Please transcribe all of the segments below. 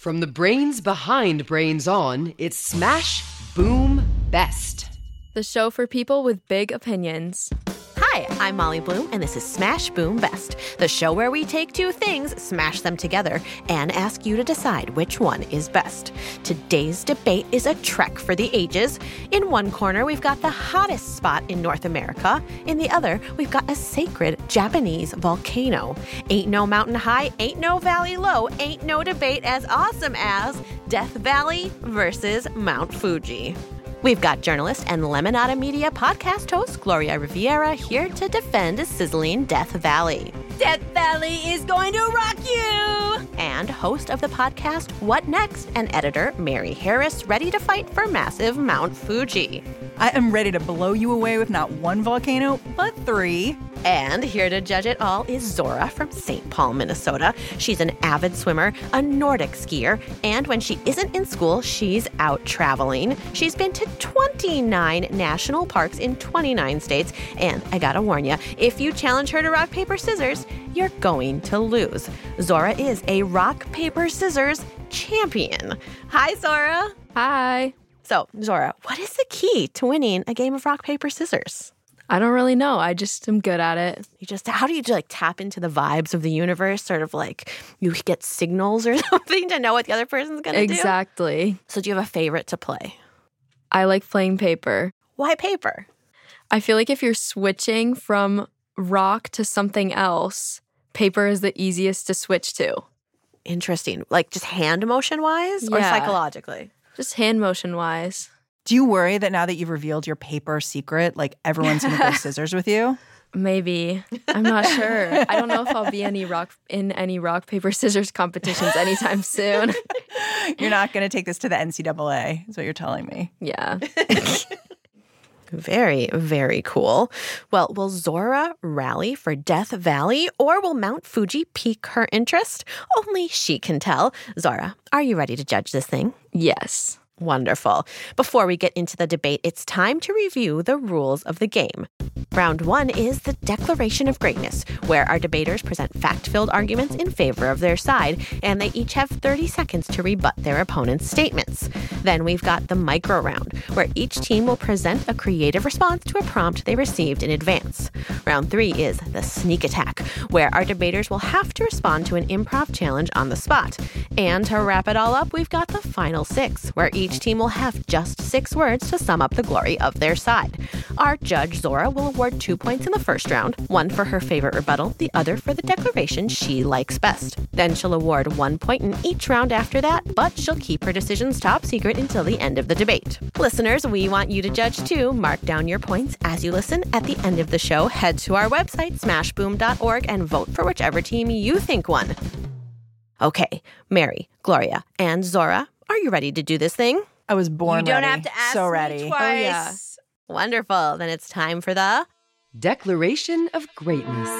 From the brains behind Brains On, it's Smash, Boom, Best. The show for people with big opinions. I'm Molly Bloom, and this is Smash Boom Best, the show where we take two things, smash them together, and ask you to decide which one is best. Today's debate is a trek for the ages. In one corner, we've got the hottest spot in North America. In the other, we've got a sacred Japanese volcano. Ain't no mountain high, ain't no valley low, ain't no debate as awesome as Death Valley versus Mount Fuji. We've got journalist and Lemonada Media podcast host Gloria Riviera here to defend sizzling Death Valley. Death Valley is going to rock you! And host of the podcast What Next and editor Mary Harris ready to fight for massive Mount Fuji. I am ready to blow you away with not one volcano, but three. And here to judge it all is Zora from St. Paul, Minnesota. She's an avid swimmer, a Nordic skier, and when she isn't in school, she's out traveling. She's been to 29 national parks in 29 states, and I gotta warn you, if you challenge her to rock, paper, scissors, you're going to lose. Zora is a rock, paper, scissors champion. Hi, Zora. Hi. So, Zora, what is the key to winning a game of rock, paper, scissors? I don't really know. I just am good at it. You just, how do you like tap into the vibes of the universe? Sort of like you get signals or something to know what the other person's going to do? Exactly. So, do you have a favorite to play? I like playing paper. Why paper? I feel like if you're switching from rock to something else, paper is the easiest to switch to. Interesting. Like just hand motion wise or psychologically? Just hand motion wise. Do you worry that now that you've revealed your paper secret, like everyone's gonna go scissors with you? Maybe. I'm not sure. I don't know if I'll be any rock in any rock paper scissors competitions anytime soon. You're not gonna take this to the NCAA, is what you're telling me. yeah. Very, very cool. Well, will Zora rally for Death Valley or will Mount Fuji pique her interest? Only she can tell. Zora, are you ready to judge this thing? Yes. Wonderful. Before we get into the debate, it's time to review the rules of the game. Round one is the Declaration of Greatness, where our debaters present fact filled arguments in favor of their side, and they each have 30 seconds to rebut their opponent's statements. Then we've got the micro round, where each team will present a creative response to a prompt they received in advance. Round three is the sneak attack, where our debaters will have to respond to an improv challenge on the spot. And to wrap it all up, we've got the final six, where each team will have just six words to sum up the glory of their side. Our judge, Zora, will award two points in the first round, one for her favorite rebuttal, the other for the declaration she likes best. Then she'll award one point in each round after that, but she'll keep her decisions top secret until the end of the debate. Listeners, we want you to judge too. Mark down your points as you listen. At the end of the show, head to our website, smashboom.org, and vote for whichever team you think won. Okay, Mary, Gloria, and Zora, are you ready to do this thing? I was born you don't ready. have to ask so me ready. twice. Oh, yeah. Wonderful. Then it's time for the. Declaration of Greatness.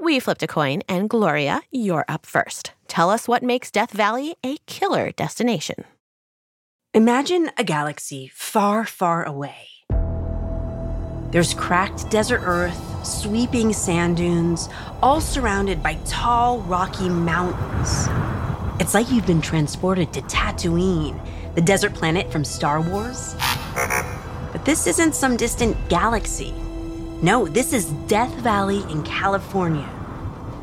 We flipped a coin, and Gloria, you're up first. Tell us what makes Death Valley a killer destination. Imagine a galaxy far, far away. There's cracked desert earth, sweeping sand dunes, all surrounded by tall, rocky mountains. It's like you've been transported to Tatooine, the desert planet from Star Wars. But this isn't some distant galaxy. No, this is Death Valley in California,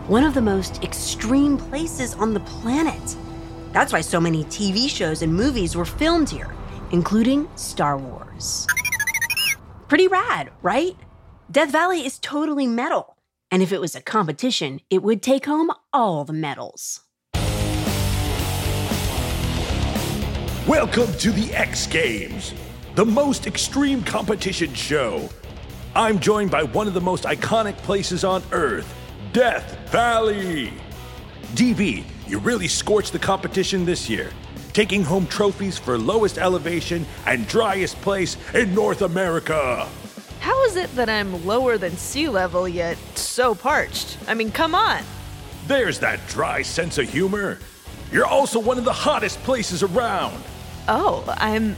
one of the most extreme places on the planet. That's why so many TV shows and movies were filmed here, including Star Wars. Pretty rad, right? Death Valley is totally metal. And if it was a competition, it would take home all the medals. Welcome to the X Games, the most extreme competition show. I'm joined by one of the most iconic places on Earth, Death Valley. DV, you really scorched the competition this year, taking home trophies for lowest elevation and driest place in North America. How is it that I'm lower than sea level yet so parched? I mean, come on. There's that dry sense of humor. You're also one of the hottest places around. Oh, I'm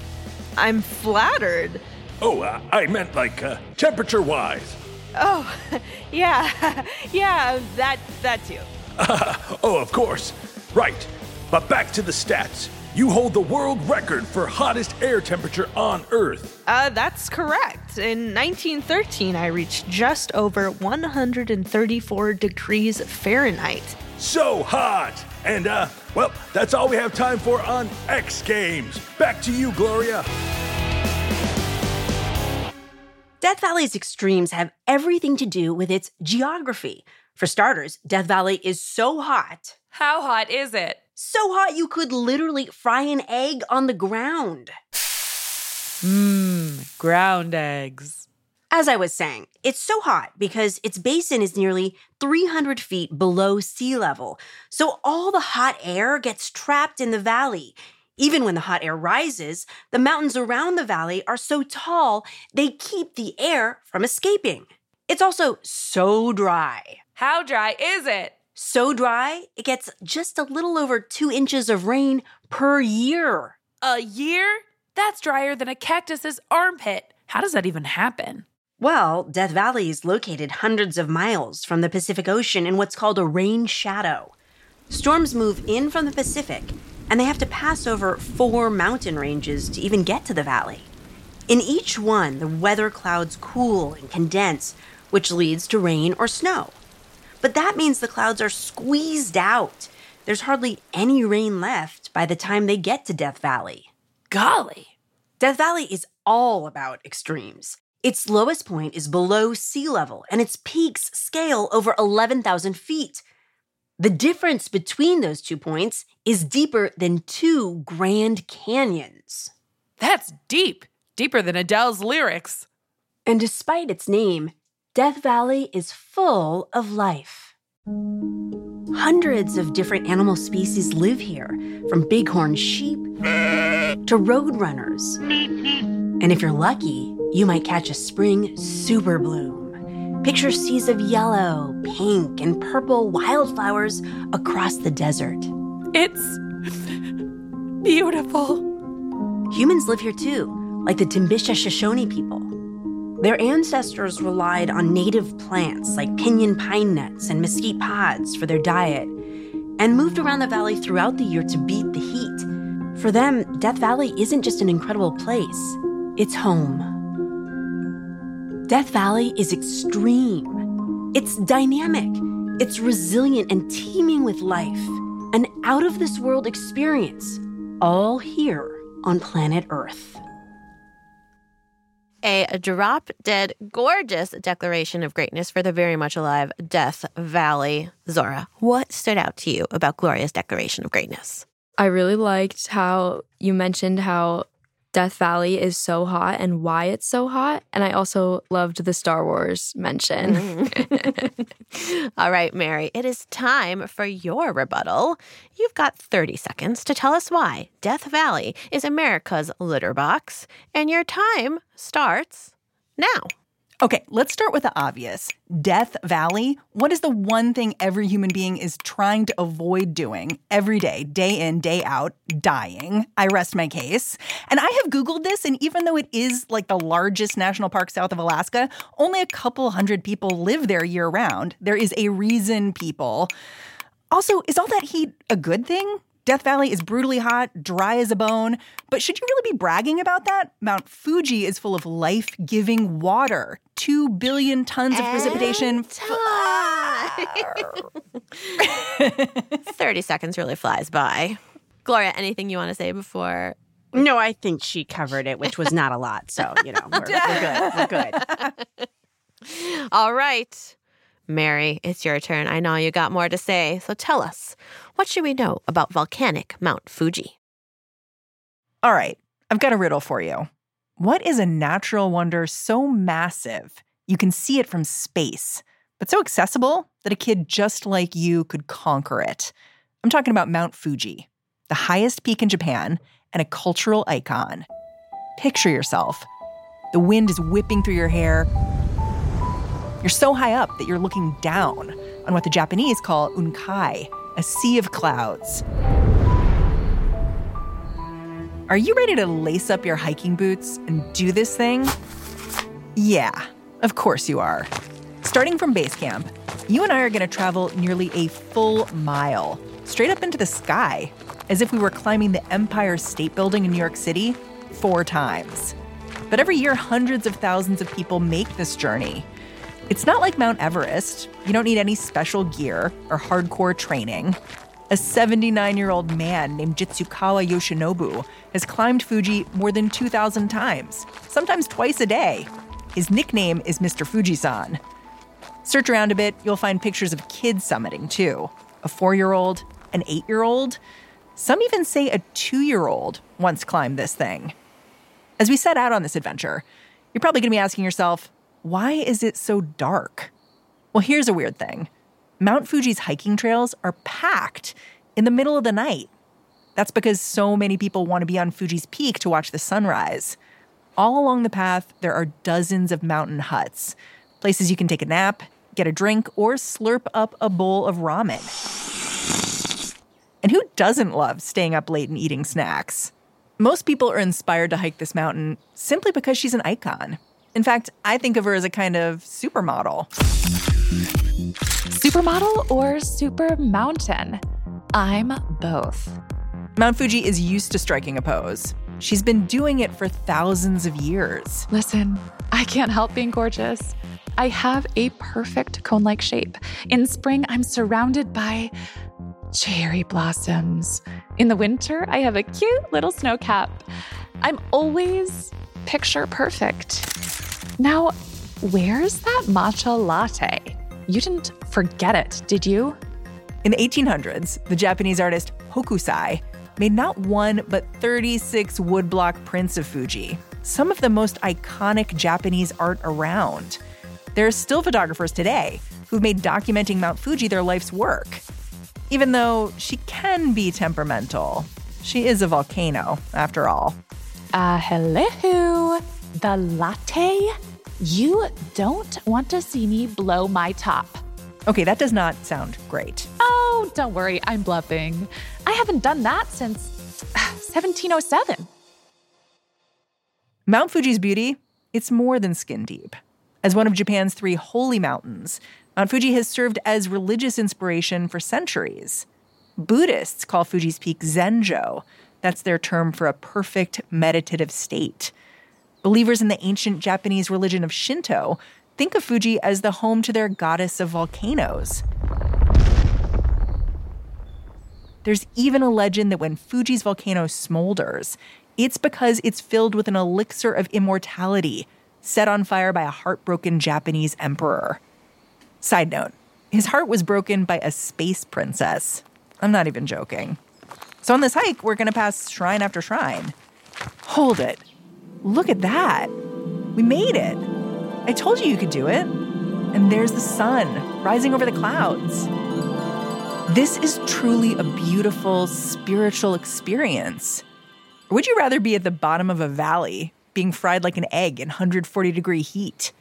I'm flattered. Oh, uh, I meant like uh, temperature wise. Oh, yeah. yeah, that that too. oh, of course. Right. But back to the stats. You hold the world record for hottest air temperature on Earth. Uh, that's correct. In 1913, I reached just over 134 degrees Fahrenheit. So hot! And, uh, well, that's all we have time for on X Games. Back to you, Gloria. Death Valley's extremes have everything to do with its geography. For starters, Death Valley is so hot, How hot is it? so hot you could literally fry an egg on the ground. Mmm, ground eggs. As I was saying, it's so hot because its basin is nearly 300 feet below sea level. So all the hot air gets trapped in the valley. Even when the hot air rises, the mountains around the valley are so tall they keep the air from escaping. It's also so dry. How dry is it? So dry, it gets just a little over two inches of rain per year. A year? That's drier than a cactus's armpit. How does that even happen? Well, Death Valley is located hundreds of miles from the Pacific Ocean in what's called a rain shadow. Storms move in from the Pacific, and they have to pass over four mountain ranges to even get to the valley. In each one, the weather clouds cool and condense, which leads to rain or snow. But that means the clouds are squeezed out. There's hardly any rain left by the time they get to Death Valley. Golly. Death Valley is all about extremes. Its lowest point is below sea level, and its peaks scale over 11,000 feet. The difference between those two points is deeper than two Grand Canyons. That's deep. Deeper than Adele's lyrics. And despite its name, Death Valley is full of life. Hundreds of different animal species live here, from bighorn sheep to roadrunners. And if you're lucky, you might catch a spring super bloom. Picture seas of yellow, pink, and purple wildflowers across the desert. It's beautiful. Humans live here too, like the Timbisha Shoshone people. Their ancestors relied on native plants like pinyon pine nuts and mesquite pods for their diet and moved around the valley throughout the year to beat the heat. For them, Death Valley isn't just an incredible place, it's home. Death Valley is extreme. It's dynamic, it's resilient and teeming with life. An out of this world experience, all here on planet Earth. A drop dead gorgeous declaration of greatness for the very much alive Death Valley. Zora, what stood out to you about Gloria's declaration of greatness? I really liked how you mentioned how Death Valley is so hot and why it's so hot. And I also loved the Star Wars mention. All right, Mary, it is time for your rebuttal. You've got 30 seconds to tell us why Death Valley is America's litter box, and your time starts now. Okay, let's start with the obvious. Death Valley. What is the one thing every human being is trying to avoid doing every day, day in, day out? Dying. I rest my case. And I have Googled this, and even though it is like the largest national park south of Alaska, only a couple hundred people live there year round. There is a reason people. Also, is all that heat a good thing? Death Valley is brutally hot, dry as a bone. But should you really be bragging about that? Mount Fuji is full of life giving water. Two billion tons of precipitation. 30 seconds really flies by. Gloria, anything you want to say before? No, I think she covered it, which was not a lot. So, you know, we're, we're good. We're good. All right. Mary, it's your turn. I know you got more to say, so tell us. What should we know about volcanic Mount Fuji? All right, I've got a riddle for you. What is a natural wonder so massive you can see it from space, but so accessible that a kid just like you could conquer it? I'm talking about Mount Fuji, the highest peak in Japan and a cultural icon. Picture yourself. The wind is whipping through your hair. You're so high up that you're looking down on what the Japanese call unkai, a sea of clouds. Are you ready to lace up your hiking boots and do this thing? Yeah, of course you are. Starting from base camp, you and I are going to travel nearly a full mile straight up into the sky, as if we were climbing the Empire State Building in New York City four times. But every year, hundreds of thousands of people make this journey. It's not like Mount Everest. You don't need any special gear or hardcore training. A 79 year old man named Jitsukawa Yoshinobu has climbed Fuji more than 2,000 times, sometimes twice a day. His nickname is Mr. Fujisan. Search around a bit, you'll find pictures of kids summiting too a four year old, an eight year old. Some even say a two year old once climbed this thing. As we set out on this adventure, you're probably going to be asking yourself, why is it so dark? Well, here's a weird thing Mount Fuji's hiking trails are packed in the middle of the night. That's because so many people want to be on Fuji's peak to watch the sunrise. All along the path, there are dozens of mountain huts, places you can take a nap, get a drink, or slurp up a bowl of ramen. And who doesn't love staying up late and eating snacks? Most people are inspired to hike this mountain simply because she's an icon. In fact, I think of her as a kind of supermodel. Supermodel or super mountain? I'm both. Mount Fuji is used to striking a pose. She's been doing it for thousands of years. Listen, I can't help being gorgeous. I have a perfect cone like shape. In spring, I'm surrounded by cherry blossoms. In the winter, I have a cute little snow cap. I'm always picture perfect. Now, where's that matcha latte? You didn't forget it, did you? In the 1800s, the Japanese artist Hokusai made not one but 36 woodblock prints of Fuji, some of the most iconic Japanese art around. There are still photographers today who've made documenting Mount Fuji their life's work. Even though she can be temperamental, she is a volcano, after all. Uh, hello. The latte? You don't want to see me blow my top. Okay, that does not sound great. Oh, don't worry, I'm bluffing. I haven't done that since 1707. Mount Fuji's beauty, it's more than skin deep. As one of Japan's three holy mountains, Mount Fuji has served as religious inspiration for centuries. Buddhists call Fuji's peak Zenjo. That's their term for a perfect meditative state. Believers in the ancient Japanese religion of Shinto think of Fuji as the home to their goddess of volcanoes. There's even a legend that when Fuji's volcano smolders, it's because it's filled with an elixir of immortality set on fire by a heartbroken Japanese emperor. Side note his heart was broken by a space princess. I'm not even joking. So on this hike, we're going to pass shrine after shrine. Hold it. Look at that. We made it. I told you you could do it. And there's the sun rising over the clouds. This is truly a beautiful spiritual experience. Or would you rather be at the bottom of a valley, being fried like an egg in 140 degree heat?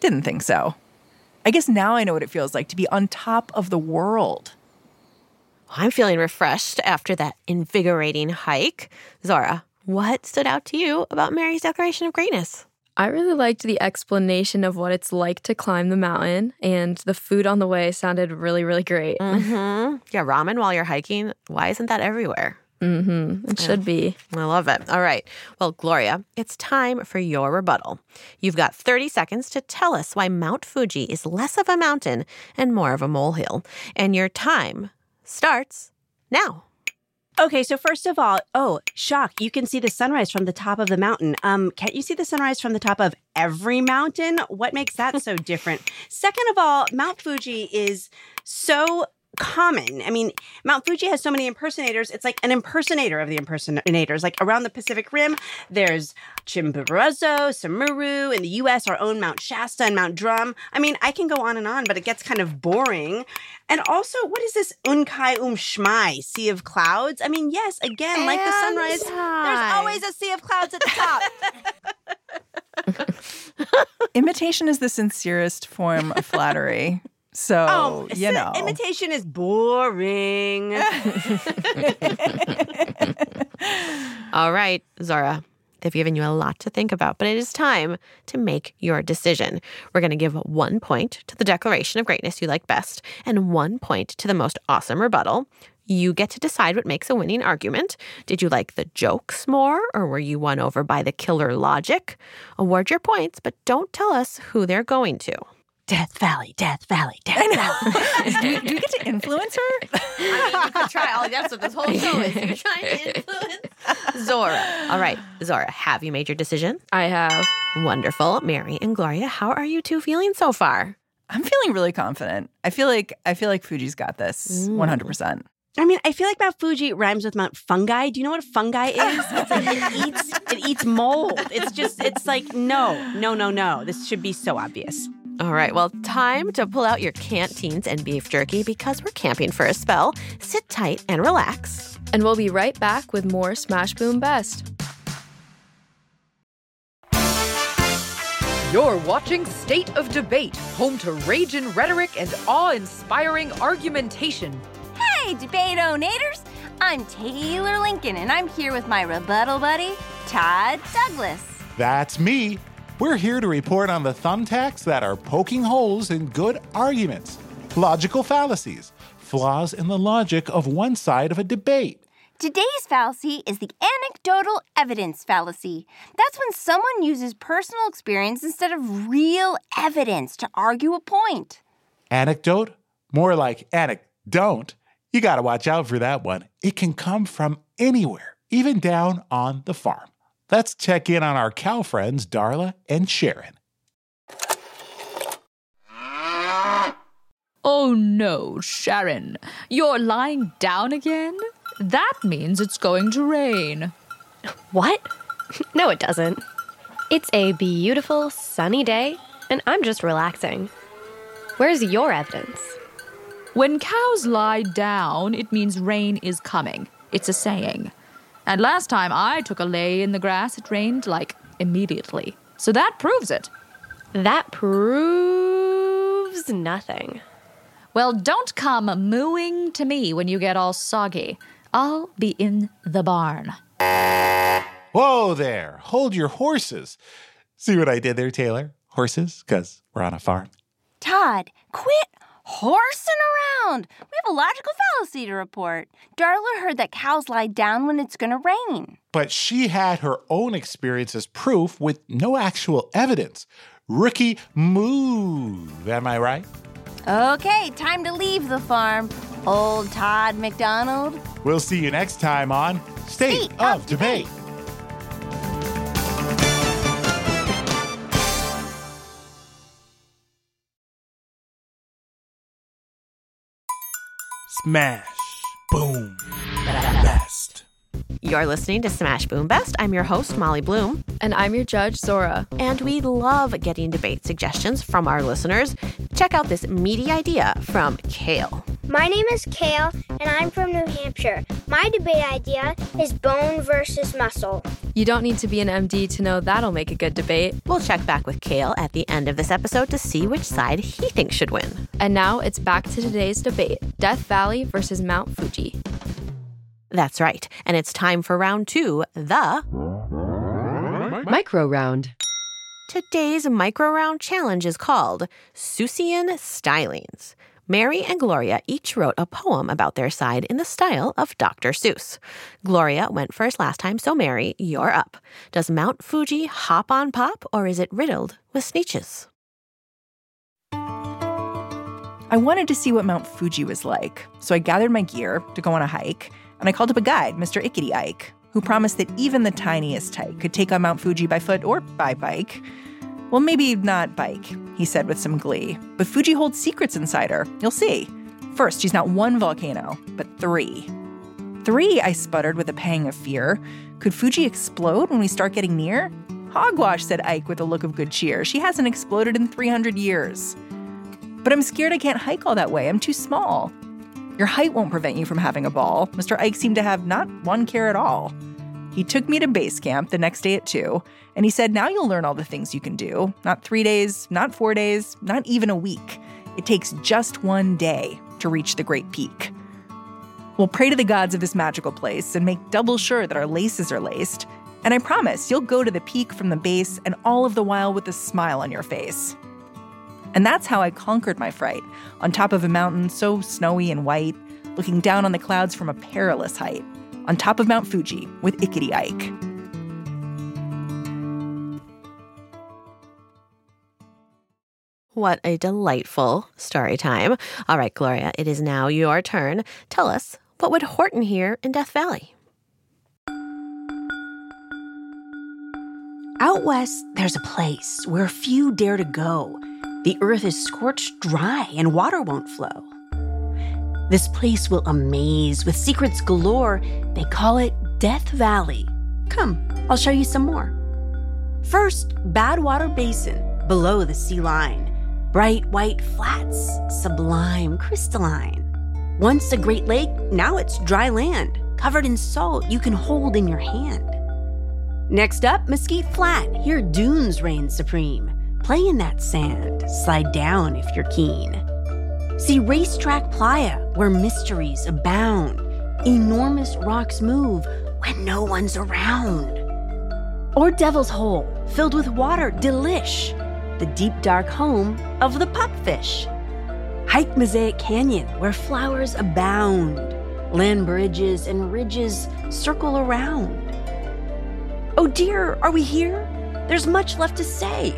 Didn't think so. I guess now I know what it feels like to be on top of the world. I'm feeling refreshed after that invigorating hike. Zora, what stood out to you about Mary's Declaration of Greatness? I really liked the explanation of what it's like to climb the mountain, and the food on the way sounded really, really great. Mm-hmm. Yeah, ramen while you're hiking. Why isn't that everywhere? Mm-hmm. It should be. I love it. All right. Well, Gloria, it's time for your rebuttal. You've got 30 seconds to tell us why Mount Fuji is less of a mountain and more of a molehill. And your time starts now. Okay, so first of all, oh, shock, you can see the sunrise from the top of the mountain. Um, can't you see the sunrise from the top of every mountain? What makes that so different? Second of all, Mount Fuji is so common. I mean, Mount Fuji has so many impersonators. It's like an impersonator of the impersonators. Like around the Pacific Rim, there's Chimborazo, Semeru. In the US, our own Mount Shasta and Mount Drum. I mean, I can go on and on, but it gets kind of boring. And also, what is this Unkai Um Shmai, Sea of Clouds? I mean, yes, again, like the sunrise, there's always a sea of clouds at the top. Imitation is the sincerest form of flattery. So, Oh, you si- know. imitation is boring. All right, Zora. They've given you a lot to think about, but it is time to make your decision. We're going to give one point to the declaration of greatness you like best and one point to the most awesome rebuttal. You get to decide what makes a winning argument. Did you like the jokes more, or were you won over by the killer logic? Award your points, but don't tell us who they're going to. Death Valley, Death Valley, Death Valley. do, you, do you get to influence her? I mean, you could try all that's what this whole show is. You're trying to influence Zora. All right, Zora, have you made your decision? I have. Wonderful. Mary and Gloria, how are you two feeling so far? I'm feeling really confident. I feel like I feel like Fuji's got this mm. 100%. I mean, I feel like Mount Fuji rhymes with Mount Fungi. Do you know what a fungi is? It's like it eats it eats mold. It's just it's like no, no, no, no. This should be so obvious. All right, well, time to pull out your canteens and beef jerky because we're camping for a spell. Sit tight and relax. And we'll be right back with more Smash Boom Best. You're watching State of Debate, home to rage and rhetoric and awe inspiring argumentation. Hey, debate onators! I'm Taylor Lincoln, and I'm here with my rebuttal buddy, Todd Douglas. That's me. We're here to report on the thumbtacks that are poking holes in good arguments, logical fallacies, flaws in the logic of one side of a debate. Today's fallacy is the anecdotal evidence fallacy. That's when someone uses personal experience instead of real evidence to argue a point. Anecdote? More like anecdote. You got to watch out for that one. It can come from anywhere, even down on the farm. Let's check in on our cow friends, Darla and Sharon. Oh no, Sharon. You're lying down again? That means it's going to rain. What? No, it doesn't. It's a beautiful, sunny day, and I'm just relaxing. Where's your evidence? When cows lie down, it means rain is coming. It's a saying. And last time I took a lay in the grass, it rained like immediately. So that proves it. That proves nothing. Well, don't come mooing to me when you get all soggy. I'll be in the barn. Whoa there. Hold your horses. See what I did there, Taylor? Horses, because we're on a farm. Todd, quit horsing around. We have a logical fallacy to report. Darla heard that cows lie down when it's going to rain. But she had her own experience as proof with no actual evidence. Rookie move, am I right? Okay, time to leave the farm. Old Todd McDonald. We'll see you next time on State, State of, of Debate. Smash. Boom. Best. You're listening to Smash Boom Best. I'm your host, Molly Bloom. And I'm your judge, Zora. And we love getting debate suggestions from our listeners. Check out this meaty idea from Kale. My name is Kale, and I'm from New Hampshire. My debate idea is bone versus muscle. You don't need to be an MD to know that'll make a good debate. We'll check back with Kale at the end of this episode to see which side he thinks should win. And now it's back to today's debate Death Valley versus Mount Fuji. That's right. And it's time for round two the Micro round. Today's micro round challenge is called Seussian Stylings. Mary and Gloria each wrote a poem about their side in the style of Dr. Seuss. Gloria went first last time, so Mary, you're up. Does Mount Fuji hop on pop or is it riddled with sneeches? I wanted to see what Mount Fuji was like, so I gathered my gear to go on a hike, and I called up a guide, Mr. Ickety Ike, who promised that even the tiniest hike could take on Mount Fuji by foot or by bike. Well, maybe not bike, he said with some glee, but Fuji holds secrets inside her. You'll see. First, she's not one volcano, but three. Three, I sputtered with a pang of fear. Could Fuji explode when we start getting near? Hogwash, said Ike with a look of good cheer. She hasn't exploded in 300 years. But I'm scared I can't hike all that way. I'm too small. Your height won't prevent you from having a ball. Mr. Ike seemed to have not one care at all. He took me to base camp the next day at 2, and he said, Now you'll learn all the things you can do. Not three days, not four days, not even a week. It takes just one day to reach the Great Peak. We'll pray to the gods of this magical place and make double sure that our laces are laced. And I promise you'll go to the peak from the base and all of the while with a smile on your face. And that's how I conquered my fright, on top of a mountain so snowy and white, looking down on the clouds from a perilous height, on top of Mount Fuji with Ickety Ike. What a delightful story time. All right, Gloria, it is now your turn. Tell us, what would Horton hear in Death Valley? Out west, there's a place where few dare to go. The earth is scorched dry and water won't flow. This place will amaze with secrets galore. They call it Death Valley. Come, I'll show you some more. First, Badwater Basin, below the sea line. Bright white flats, sublime, crystalline. Once a great lake, now it's dry land, covered in salt you can hold in your hand. Next up, Mesquite Flat. Here dunes reign supreme. Play in that sand, slide down if you're keen. See Racetrack Playa, where mysteries abound. Enormous rocks move when no one's around. Or Devil's Hole, filled with water, delish. The deep dark home of the pupfish. Hike Mosaic Canyon, where flowers abound. Land bridges and ridges circle around. Oh dear, are we here? There's much left to say,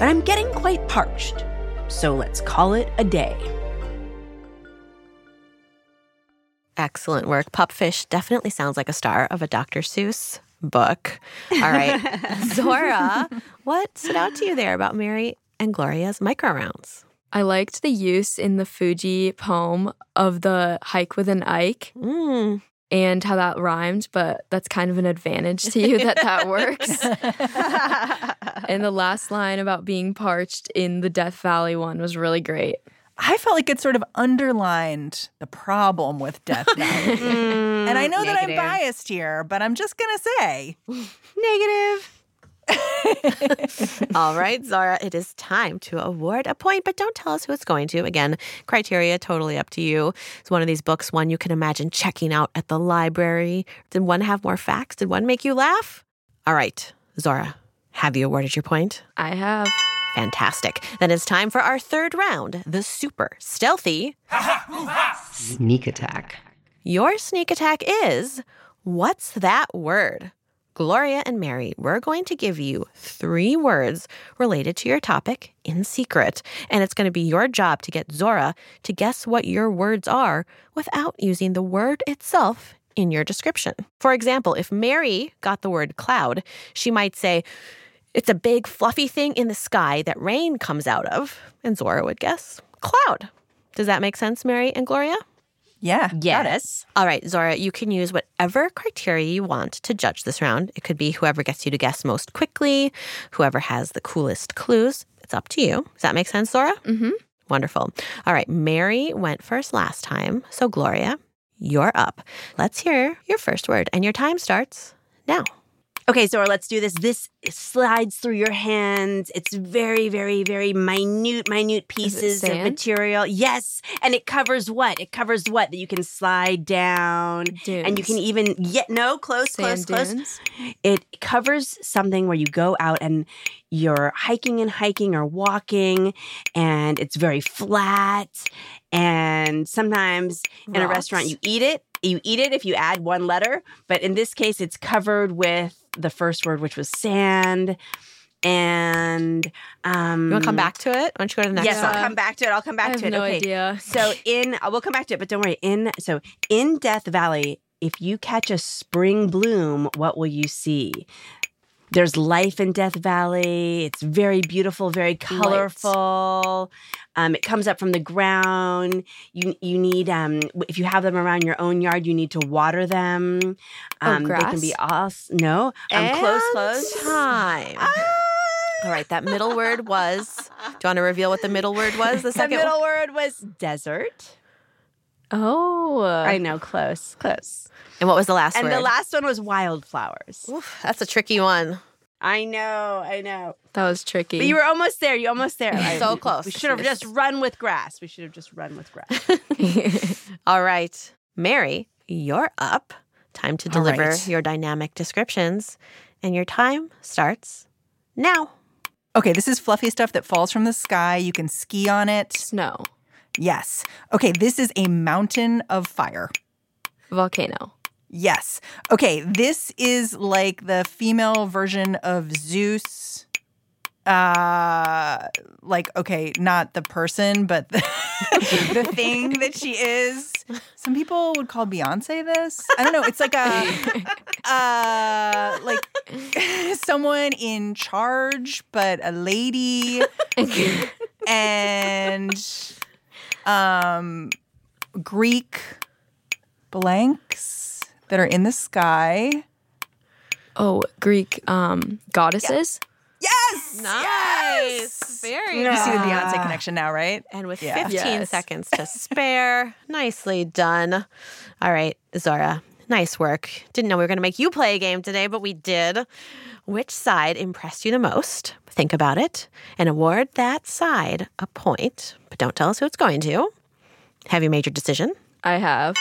but I'm getting quite parched. So let's call it a day. Excellent work. Pupfish definitely sounds like a star of a Dr. Seuss book. All right. Zora, what stood out to you there about Mary and Gloria's micro rounds? I liked the use in the Fuji poem of the hike with an Ike Mm. and how that rhymed, but that's kind of an advantage to you that that works. and the last line about being parched in the Death Valley one was really great. I felt like it sort of underlined the problem with Death Valley. Mm, and I know that I'm biased here, but I'm just going to say Negative. All right, Zora, it is time to award a point, but don't tell us who it's going to. Again, criteria totally up to you. It's one of these books, one you can imagine checking out at the library. Did one have more facts? Did one make you laugh? All right, Zora, have you awarded your point? I have. Fantastic. Then it's time for our third round, the super stealthy. Sneak attack. Your sneak attack is what's that word? Gloria and Mary, we're going to give you three words related to your topic in secret. And it's going to be your job to get Zora to guess what your words are without using the word itself in your description. For example, if Mary got the word cloud, she might say, It's a big fluffy thing in the sky that rain comes out of. And Zora would guess, cloud. Does that make sense, Mary and Gloria? Yeah. Yes. All right, Zora, you can use whatever criteria you want to judge this round. It could be whoever gets you to guess most quickly, whoever has the coolest clues. It's up to you. Does that make sense, Zora? Mm-hmm. Wonderful. All right, Mary went first last time. So, Gloria, you're up. Let's hear your first word, and your time starts now. Okay, Zora, let's do this. This slides through your hands. It's very, very, very minute, minute pieces of material. Yes. And it covers what? It covers what? That you can slide down. And you can even get no close, close, Sand close. dunes? It covers something where you go out and you're hiking and hiking or walking, and it's very flat. And sometimes in a restaurant, you eat it. You eat it if you add one letter, but in this case, it's covered with the first word, which was sand. And um, You want to come back to it? Why don't you go to the next one? Yes, one? I'll come back to it. I'll come back to it. no okay. idea. So in uh, we'll come back to it, but don't worry. In so in Death Valley, if you catch a spring bloom, what will you see? There's life in Death Valley. It's very beautiful, very colorful. Um, it comes up from the ground. You you need um, if you have them around your own yard, you need to water them. Oh, Um, They can be grass? all no. Um, close, close. Time. All right, that middle word was. Do you want to reveal what the middle word was? The The second middle word was desert. Oh. I know, close, close. And what was the last one? and word? the last one was wildflowers. Oof, that's a tricky one. I know, I know. That was tricky. But you were almost there. You almost there. I- So close. We should have just run with grass. We should have just run with grass. All right, Mary, you're up. Time to deliver right. your dynamic descriptions, and your time starts now. Okay, this is fluffy stuff that falls from the sky. You can ski on it. Snow. Yes. Okay, this is a mountain of fire. Volcano. Yes. Okay, this is like the female version of Zeus. Uh like okay, not the person, but the, the thing that she is. Some people would call Beyonce this. I don't know. It's like a uh like someone in charge, but a lady and um Greek blanks that are in the sky. Oh, Greek um, goddesses. Yes. Nice. Very You see the. Beyonce connection now, right? And with Yeah. 15 Yes. seconds to spare, nicely done. All right, Zora, nice work. Didn't know we were going to make you play a game today, but we did. Which side impressed you the most? Think about it and award that side a point, but don't tell us who it's going to. Have you made your decision? I have.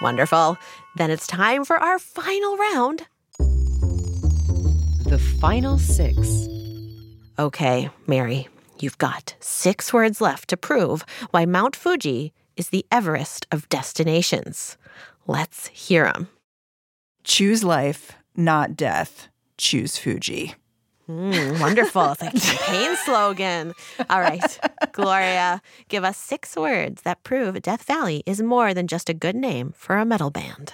Wonderful. Then it's time for our final round. The final six. Okay, Mary, you've got six words left to prove why Mount Fuji is the Everest of destinations. Let's hear them. Choose life, not death. Choose Fuji. Mm, wonderful. It's like a campaign slogan. All right, Gloria, give us six words that prove Death Valley is more than just a good name for a metal band.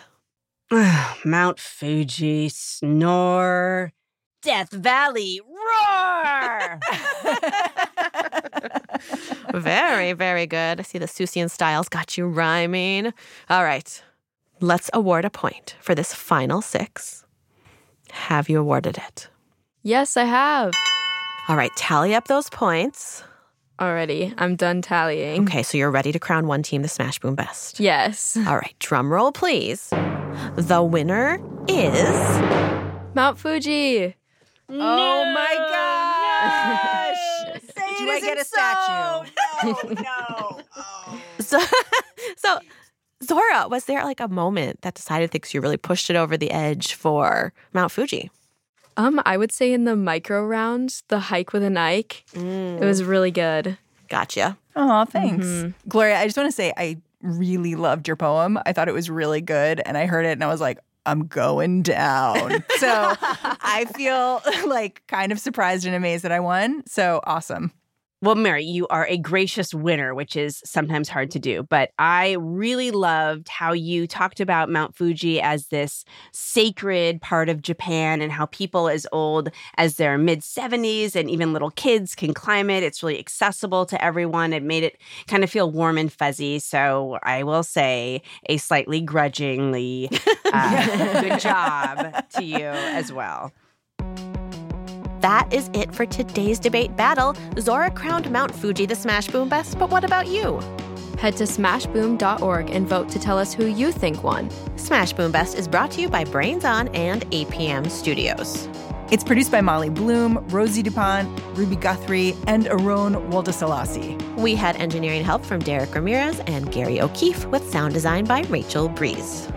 Mount Fuji, snore, Death Valley, roar. Very, very good. I see the Seussian styles got you rhyming. All right, let's award a point for this final six. Have you awarded it? Yes, I have. All right, tally up those points. Already, I'm done tallying. Okay, so you're ready to crown one team the Smash Boom Best. Yes. All right, drum roll, please. The winner is Mount Fuji. Oh my gosh! Do I get a statue? no. No. Oh. So. So, Zora, was there like a moment that decided things you really pushed it over the edge for Mount Fuji? Um, I would say in the micro round, the hike with an Ike, it was really good. Gotcha. Oh, thanks. Gloria, I just want to say I really loved your poem. I thought it was really good. And I heard it and I was like, I'm going down. so I feel like kind of surprised and amazed that I won. So awesome. Well, Mary, you are a gracious winner, which is sometimes hard to do. But I really loved how you talked about Mount Fuji as this sacred part of Japan and how people as old as their mid 70s and even little kids can climb it. It's really accessible to everyone. It made it kind of feel warm and fuzzy. So I will say a slightly grudgingly uh, good job to you as well. That is it for today's debate battle. Zora crowned Mount Fuji the Smash Boom Best, but what about you? Head to smashboom.org and vote to tell us who you think won. Smash Boom Best is brought to you by Brains On and APM Studios. It's produced by Molly Bloom, Rosie DuPont, Ruby Guthrie, and Aron Woldeslassie. We had engineering help from Derek Ramirez and Gary O'Keefe with sound design by Rachel Breeze.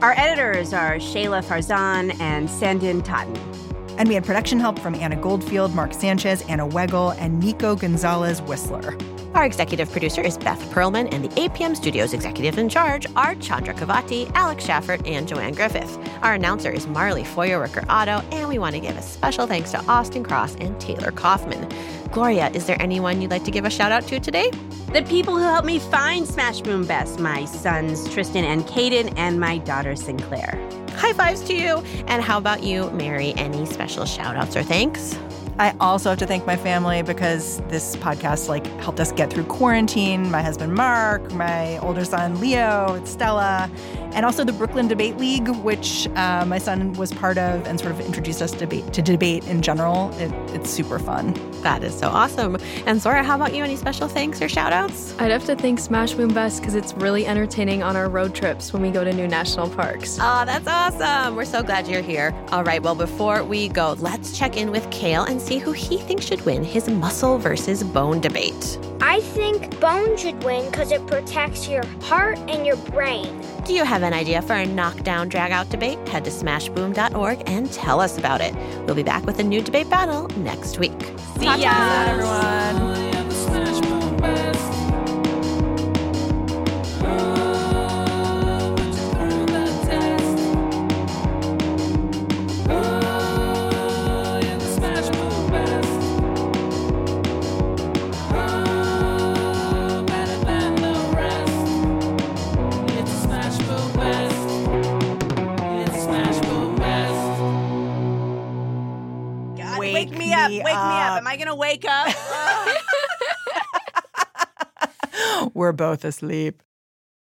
Our editors are Shayla Farzan and Sanden Totten. And we had production help from Anna Goldfield, Mark Sanchez, Anna Weggel, and Nico Gonzalez Whistler. Our executive producer is Beth Perlman, and the APM Studios executive in charge are Chandra Kavati, Alex Schaffert, and Joanne Griffith. Our announcer is Marley Foyer-Worker Otto, and we want to give a special thanks to Austin Cross and Taylor Kaufman. Gloria, is there anyone you'd like to give a shout out to today? The people who helped me find Smash Boom Best my sons Tristan and Caden, and my daughter Sinclair. High fives to you. And how about you, Mary? Any special shout outs or thanks? I also have to thank my family because this podcast like helped us get through quarantine. My husband Mark, my older son Leo, Stella, and also the Brooklyn Debate League, which uh, my son was part of and sort of introduced us to debate, to debate in general. It, it's super fun. That is so awesome. And Zora, how about you? Any special thanks or shout outs? I'd have to thank Smash Boom Best because it's really entertaining on our road trips when we go to new national parks. Oh, that's awesome. We're so glad you're here. All right, well, before we go, let's check in with Kale and see who he thinks should win his muscle versus bone debate. I think bone should win because it protects your heart and your brain. Do you have an idea for a knockdown dragout debate? Head to smashboom.org and tell us about it. We'll be back with a new debate battle next week. See ya, everyone. Wake me up. Am I um, going to wake up? We're both asleep.